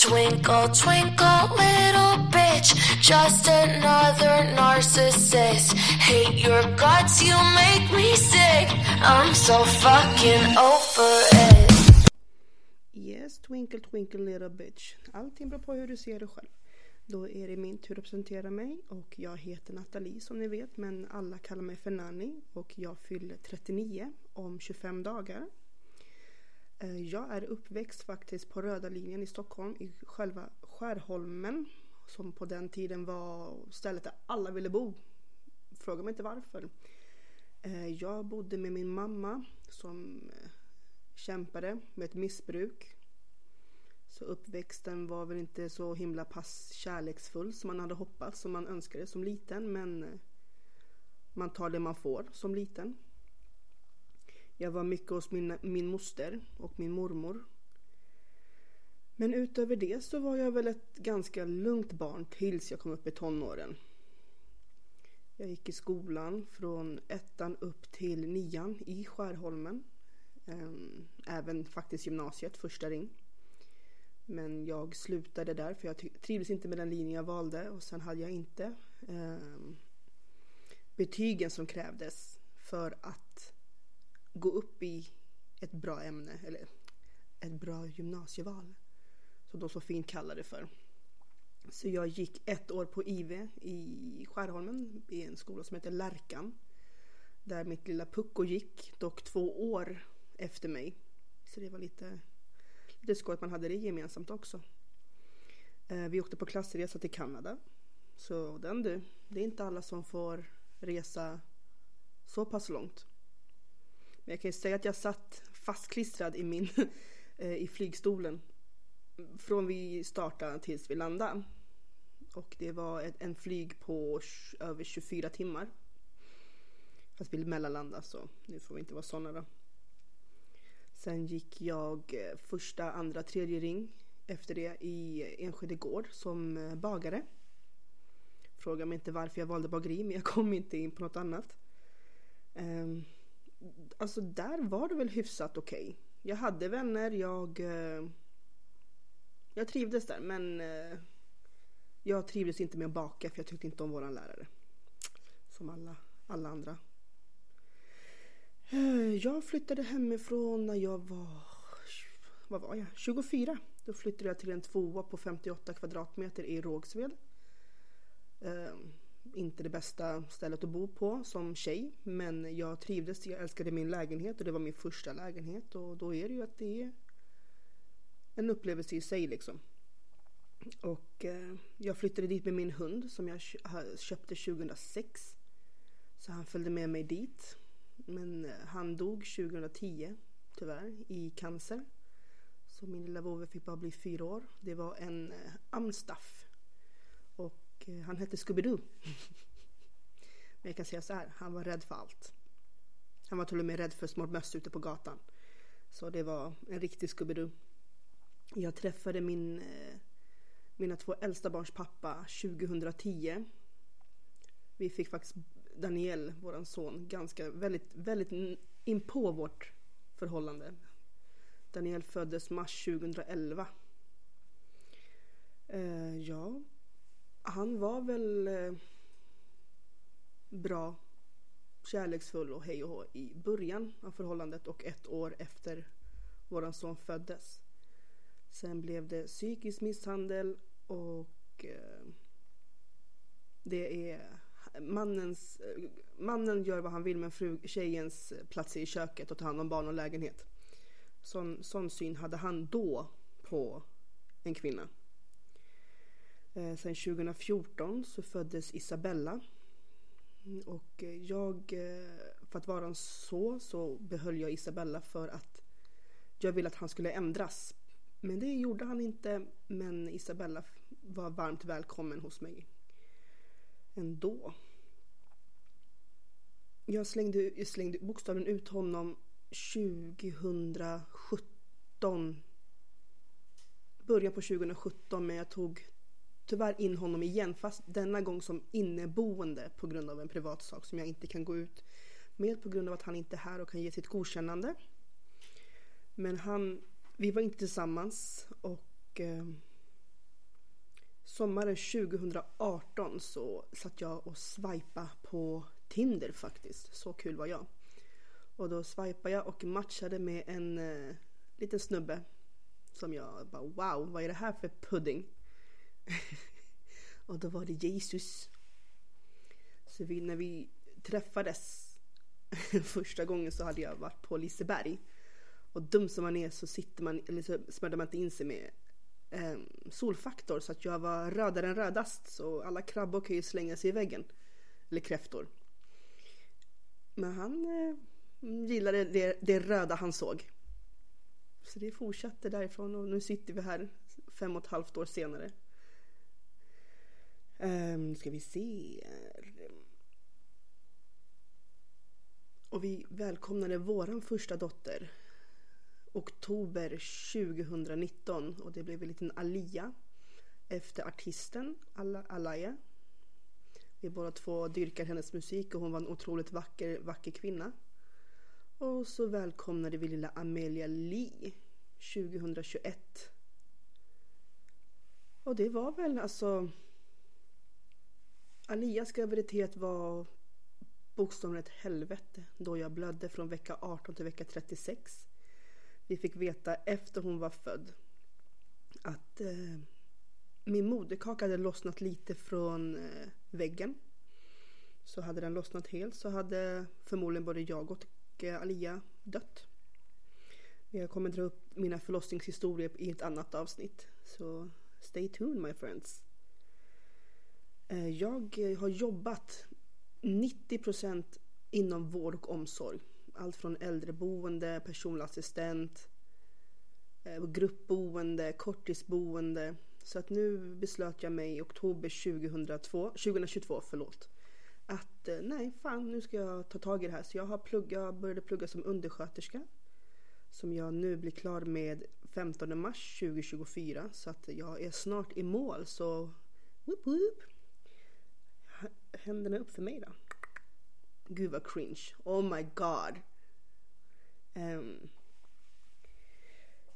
Twinkle, twinkle, little bitch, just another narcissist. Hate your guts, you make me sick. I'm so fucking over it. Yes, twinkle twinkle little bitch. Allting beror på hur du ser det själv. Då är det min tur att presentera mig och jag heter Nathalie som ni vet men alla kallar mig för Nanny och jag fyller 39 om 25 dagar. Eh, jag är uppväxt faktiskt på röda linjen i Stockholm i själva Skärholmen som på den tiden var stället där alla ville bo. Fråga mig inte varför. Eh, jag bodde med min mamma som eh, kämpade med ett missbruk. Så uppväxten var väl inte så himla pass kärleksfull som man hade hoppats, som man önskade som liten. Men man tar det man får som liten. Jag var mycket hos min, min moster och min mormor. Men utöver det så var jag väl ett ganska lugnt barn tills jag kom upp i tonåren. Jag gick i skolan från ettan upp till nian i Skärholmen. Ehm, även faktiskt gymnasiet, första ring. Men jag slutade där för jag trivdes inte med den linjen jag valde och sen hade jag inte ehm, betygen som krävdes för att gå upp i ett bra ämne eller ett bra gymnasieval. Som de så fint kallar det för. Så jag gick ett år på IV i Skärholmen i en skola som heter Lärkan. Där mitt lilla Pucko gick, dock två år efter mig. Så det var lite, lite skoj att man hade det gemensamt också. Eh, vi åkte på klassresa till Kanada. Så den du, det är inte alla som får resa så pass långt. Men jag kan ju säga att jag satt fastklistrad i min eh, i flygstolen från vi startade tills vi landade. Och det var ett, en flyg på över 24 timmar. Fast vi mellanlandade så nu får vi inte vara såna då. Sen gick jag eh, första, andra, tredje ring efter det i Enskede Gård som eh, bagare. Fråga mig inte varför jag valde bageri men jag kom inte in på något annat. Um, alltså där var det väl hyfsat okej. Jag hade vänner, jag eh, jag trivdes där men eh, jag trivdes inte med att baka för jag tyckte inte om våran lärare. Som alla, alla andra. Eh, jag flyttade hemifrån när jag var, vad var jag, 24. Då flyttade jag till en tvåa på 58 kvadratmeter i Rågsved. Ehm, inte det bästa stället att bo på som tjej men jag trivdes, jag älskade min lägenhet och det var min första lägenhet och då är det ju att det är en upplevelse i sig liksom. Och eh, jag flyttade dit med min hund som jag köpte 2006. Så han följde med mig dit. Men eh, han dog 2010 tyvärr i cancer. Så min lilla vovve fick bara bli fyra år. Det var en eh, amstaff. Och Eh, han hette Scooby-Doo. Men jag kan säga så här, han var rädd för allt. Han var till och med rädd för små möss ute på gatan. Så det var en riktig Scooby-Doo. Jag träffade min, eh, mina två äldsta barns pappa 2010. Vi fick faktiskt Daniel, våran son, ganska väldigt, väldigt inpå vårt förhållande. Daniel föddes mars 2011. Eh, ja, han var väl eh, bra, kärleksfull och hej och hå i början av förhållandet och ett år efter våran son föddes. Sen blev det psykisk misshandel och eh, det är mannens, eh, mannen gör vad han vill men fru, tjejens plats är i köket och tar hand om barn och lägenhet. Sån, sån syn hade han då på en kvinna. Eh, sen 2014 så föddes Isabella. Och eh, jag, eh, för att vara en så, så behöll jag Isabella för att jag ville att han skulle ändras. Men det gjorde han inte. Men Isabella var varmt välkommen hos mig ändå. Jag slängde, jag slängde bokstaven ut honom 2017. Början på 2017 men jag tog tyvärr in honom igen fast denna gång som inneboende på grund av en privat sak som jag inte kan gå ut med på grund av att han inte är här och kan ge sitt godkännande. Men han, vi var inte tillsammans och eh, Sommaren 2018 så satt jag och swipa på Tinder faktiskt. Så kul var jag. Och då swipade jag och matchade med en eh, liten snubbe. Som jag bara wow, vad är det här för pudding? och då var det Jesus. Så vi, när vi träffades första gången så hade jag varit på Liseberg. Och dum som man är så sitter man, eller så smörjde man inte in sig med eh, solfaktor så att jag var rödare än rödast så alla krabbor kan ju slänga sig i väggen. Eller kräftor. Men han eh, gillade det, det röda han såg. Så det fortsatte därifrån och nu sitter vi här fem och ett halvt år senare. Um, ska vi se. Och vi välkomnade våran första dotter oktober 2019 och det blev en liten alia efter artisten Alaya. Vi båda två dyrkar hennes musik och hon var en otroligt vacker, vacker kvinna. Och så välkomnade vi lilla Amelia Lee 2021. Och det var väl alltså Alias graviditet var bokstavligen ett helvete då jag blödde från vecka 18 till vecka 36. Vi fick veta efter hon var född att eh, min moderkaka hade lossnat lite från eh, väggen. Så hade den lossnat helt så hade förmodligen både jag och eh, Alia dött. Jag kommer dra upp mina förlossningshistorier i ett annat avsnitt. Så stay tuned my friends. Eh, jag har jobbat 90 procent inom vård och omsorg. Allt från äldreboende, personlig assistent, eh, gruppboende, korttidsboende. Så att nu beslöt jag mig i oktober 2002, 2022 förlåt, att eh, nej fan nu ska jag ta tag i det här. Så jag har plugg, jag började plugga som undersköterska som jag nu blir klar med 15 mars 2024 så att jag är snart i mål så whoop whoop. Händerna upp för mig då. Gud vad cringe. Oh my god. Um,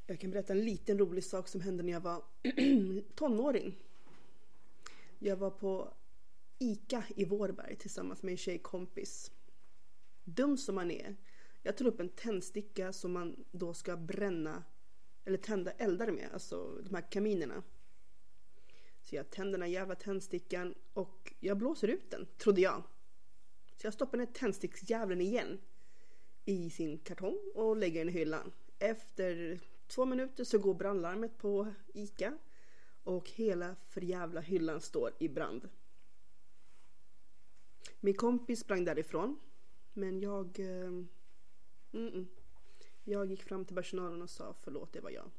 jag kan berätta en liten rolig sak som hände när jag var tonåring. Jag var på ICA i Vårberg tillsammans med en tjejkompis. Dum som man är. Jag tog upp en tändsticka som man då ska bränna eller tända eldar med, alltså de här kaminerna. Så jag tänder den här jävla tändstickan och jag blåser ut den, trodde jag. Så jag stoppar ner tändsticksjäveln igen i sin kartong och lägger den i hyllan. Efter två minuter så går brandlarmet på ICA och hela förjävla hyllan står i brand. Min kompis sprang därifrån men jag eh, mm -mm. Jag gick fram till personalen och sa förlåt det var jag.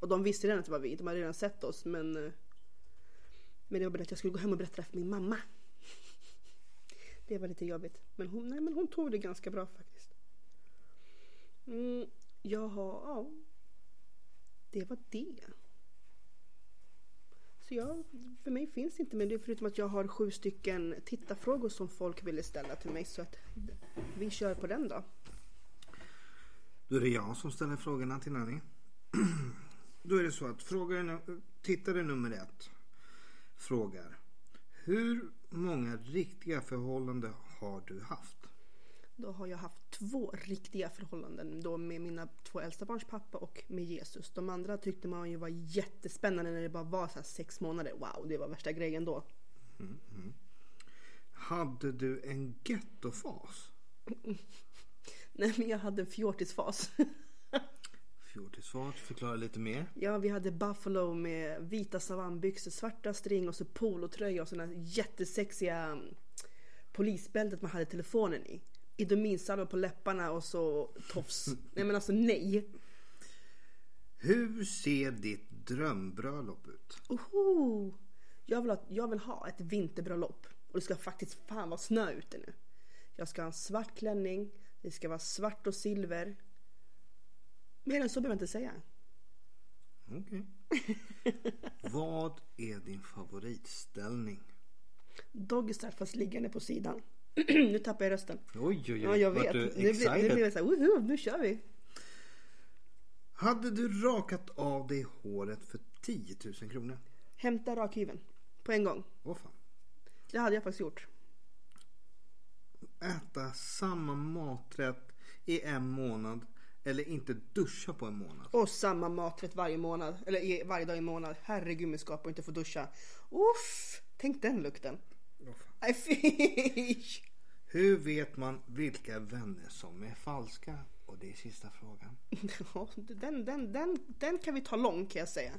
Och de visste redan att det var vi, de hade redan sett oss men eh, men jag att jag skulle gå hem och berätta det för min mamma. Det var lite jobbigt. Men hon, nej, men hon tog det ganska bra faktiskt. Mm, jag har, ja. Det var det. Så jag, för mig finns det inte men det är förutom att jag har sju stycken tittarfrågor som folk ville ställa till mig så att vi kör på den då. Då är det jag som ställer frågorna till Nanny. Då är det så att frågare, tittare nummer ett frågar. Hur många riktiga förhållanden har du haft? Då har jag haft två riktiga förhållanden. Då med mina två äldsta barns pappa och med Jesus. De andra tyckte man ju var jättespännande när det bara var så sex månader. Wow, det var värsta grejen då. Mm, mm. Hade du en gettofas? Nej, men jag hade en fjortisfas. Fjortisfas, förklara lite mer. Ja, vi hade Buffalo med vita savannbyxor, svarta string och så polotröja och sådana jättesexiga mm, polisbältet man hade telefonen i. Idominsalva på läpparna och så tofs. nej men alltså nej. Hur ser ditt drömbröllop ut? Oho! Jag vill, ha, jag vill ha ett vinterbröllop. Och det ska faktiskt fan vara snö ute nu. Jag ska ha en svart klänning. Det ska vara svart och silver. Mer än så behöver jag inte säga. Okej. Okay. Vad är din favoritställning? Doggy style fast liggande på sidan. nu tappar jag rösten. Oj, oj, oj. Ja, jag vet. Nu blir, nu blir det så här, woho, nu kör vi. Hade du rakat av dig håret för 10 000 kronor? Hämta rakhyveln. På en gång. Åh fan. Det hade jag faktiskt gjort. Äta samma maträtt i en månad eller inte duscha på en månad. Och samma maträtt varje månad. Eller i- varje dag i månad. Herregud min skapare inte få duscha. Uff! Tänk den lukten. Åh fan. Nej fy! Hur vet man vilka vänner som är falska? Och det är sista frågan. Ja, den, den, den, den kan vi ta lång kan jag säga.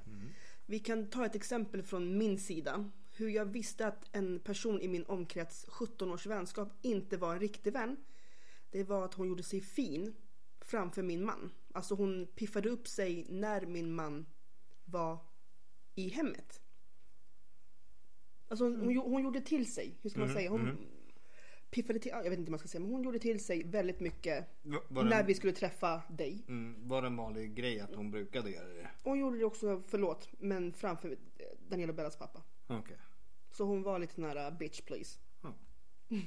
Vi kan ta ett exempel från min sida. Hur jag visste att en person i min omkrets 17 års vänskap inte var en riktig vän. Det var att hon gjorde sig fin framför min man. Alltså hon piffade upp sig när min man var i hemmet. Alltså hon, hon, hon gjorde till sig, hur ska man säga? Hon piffade till, jag vet inte vad man ska säga, men hon gjorde till sig väldigt mycket Va- Var det, när en, vi skulle träffa dig. mm, var det en vanlig grej att hon brukade göra det? Och hon gjorde det också, förlåt, men framför eh, Daniela och Bellas pappa. Okej. Så hon var lite nära bitch please. Ja.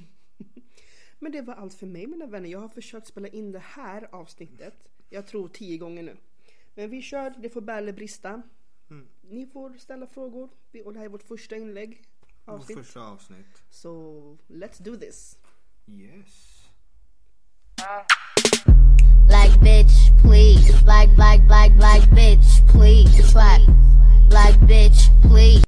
Men det var allt för mig mina vänner. Jag har försökt spela in det här avsnittet. Jag tror tio gånger nu. Men vi kör, det får bära eller brista. Mm. Ni får ställa frågor. Vi- Och det här är vårt första inlägg. Vårt Avsnitt. första avsnitt. Så let's do this. Yes. Like bitch, please. Like, like, like, like bitch, please. Like, like bitch, please.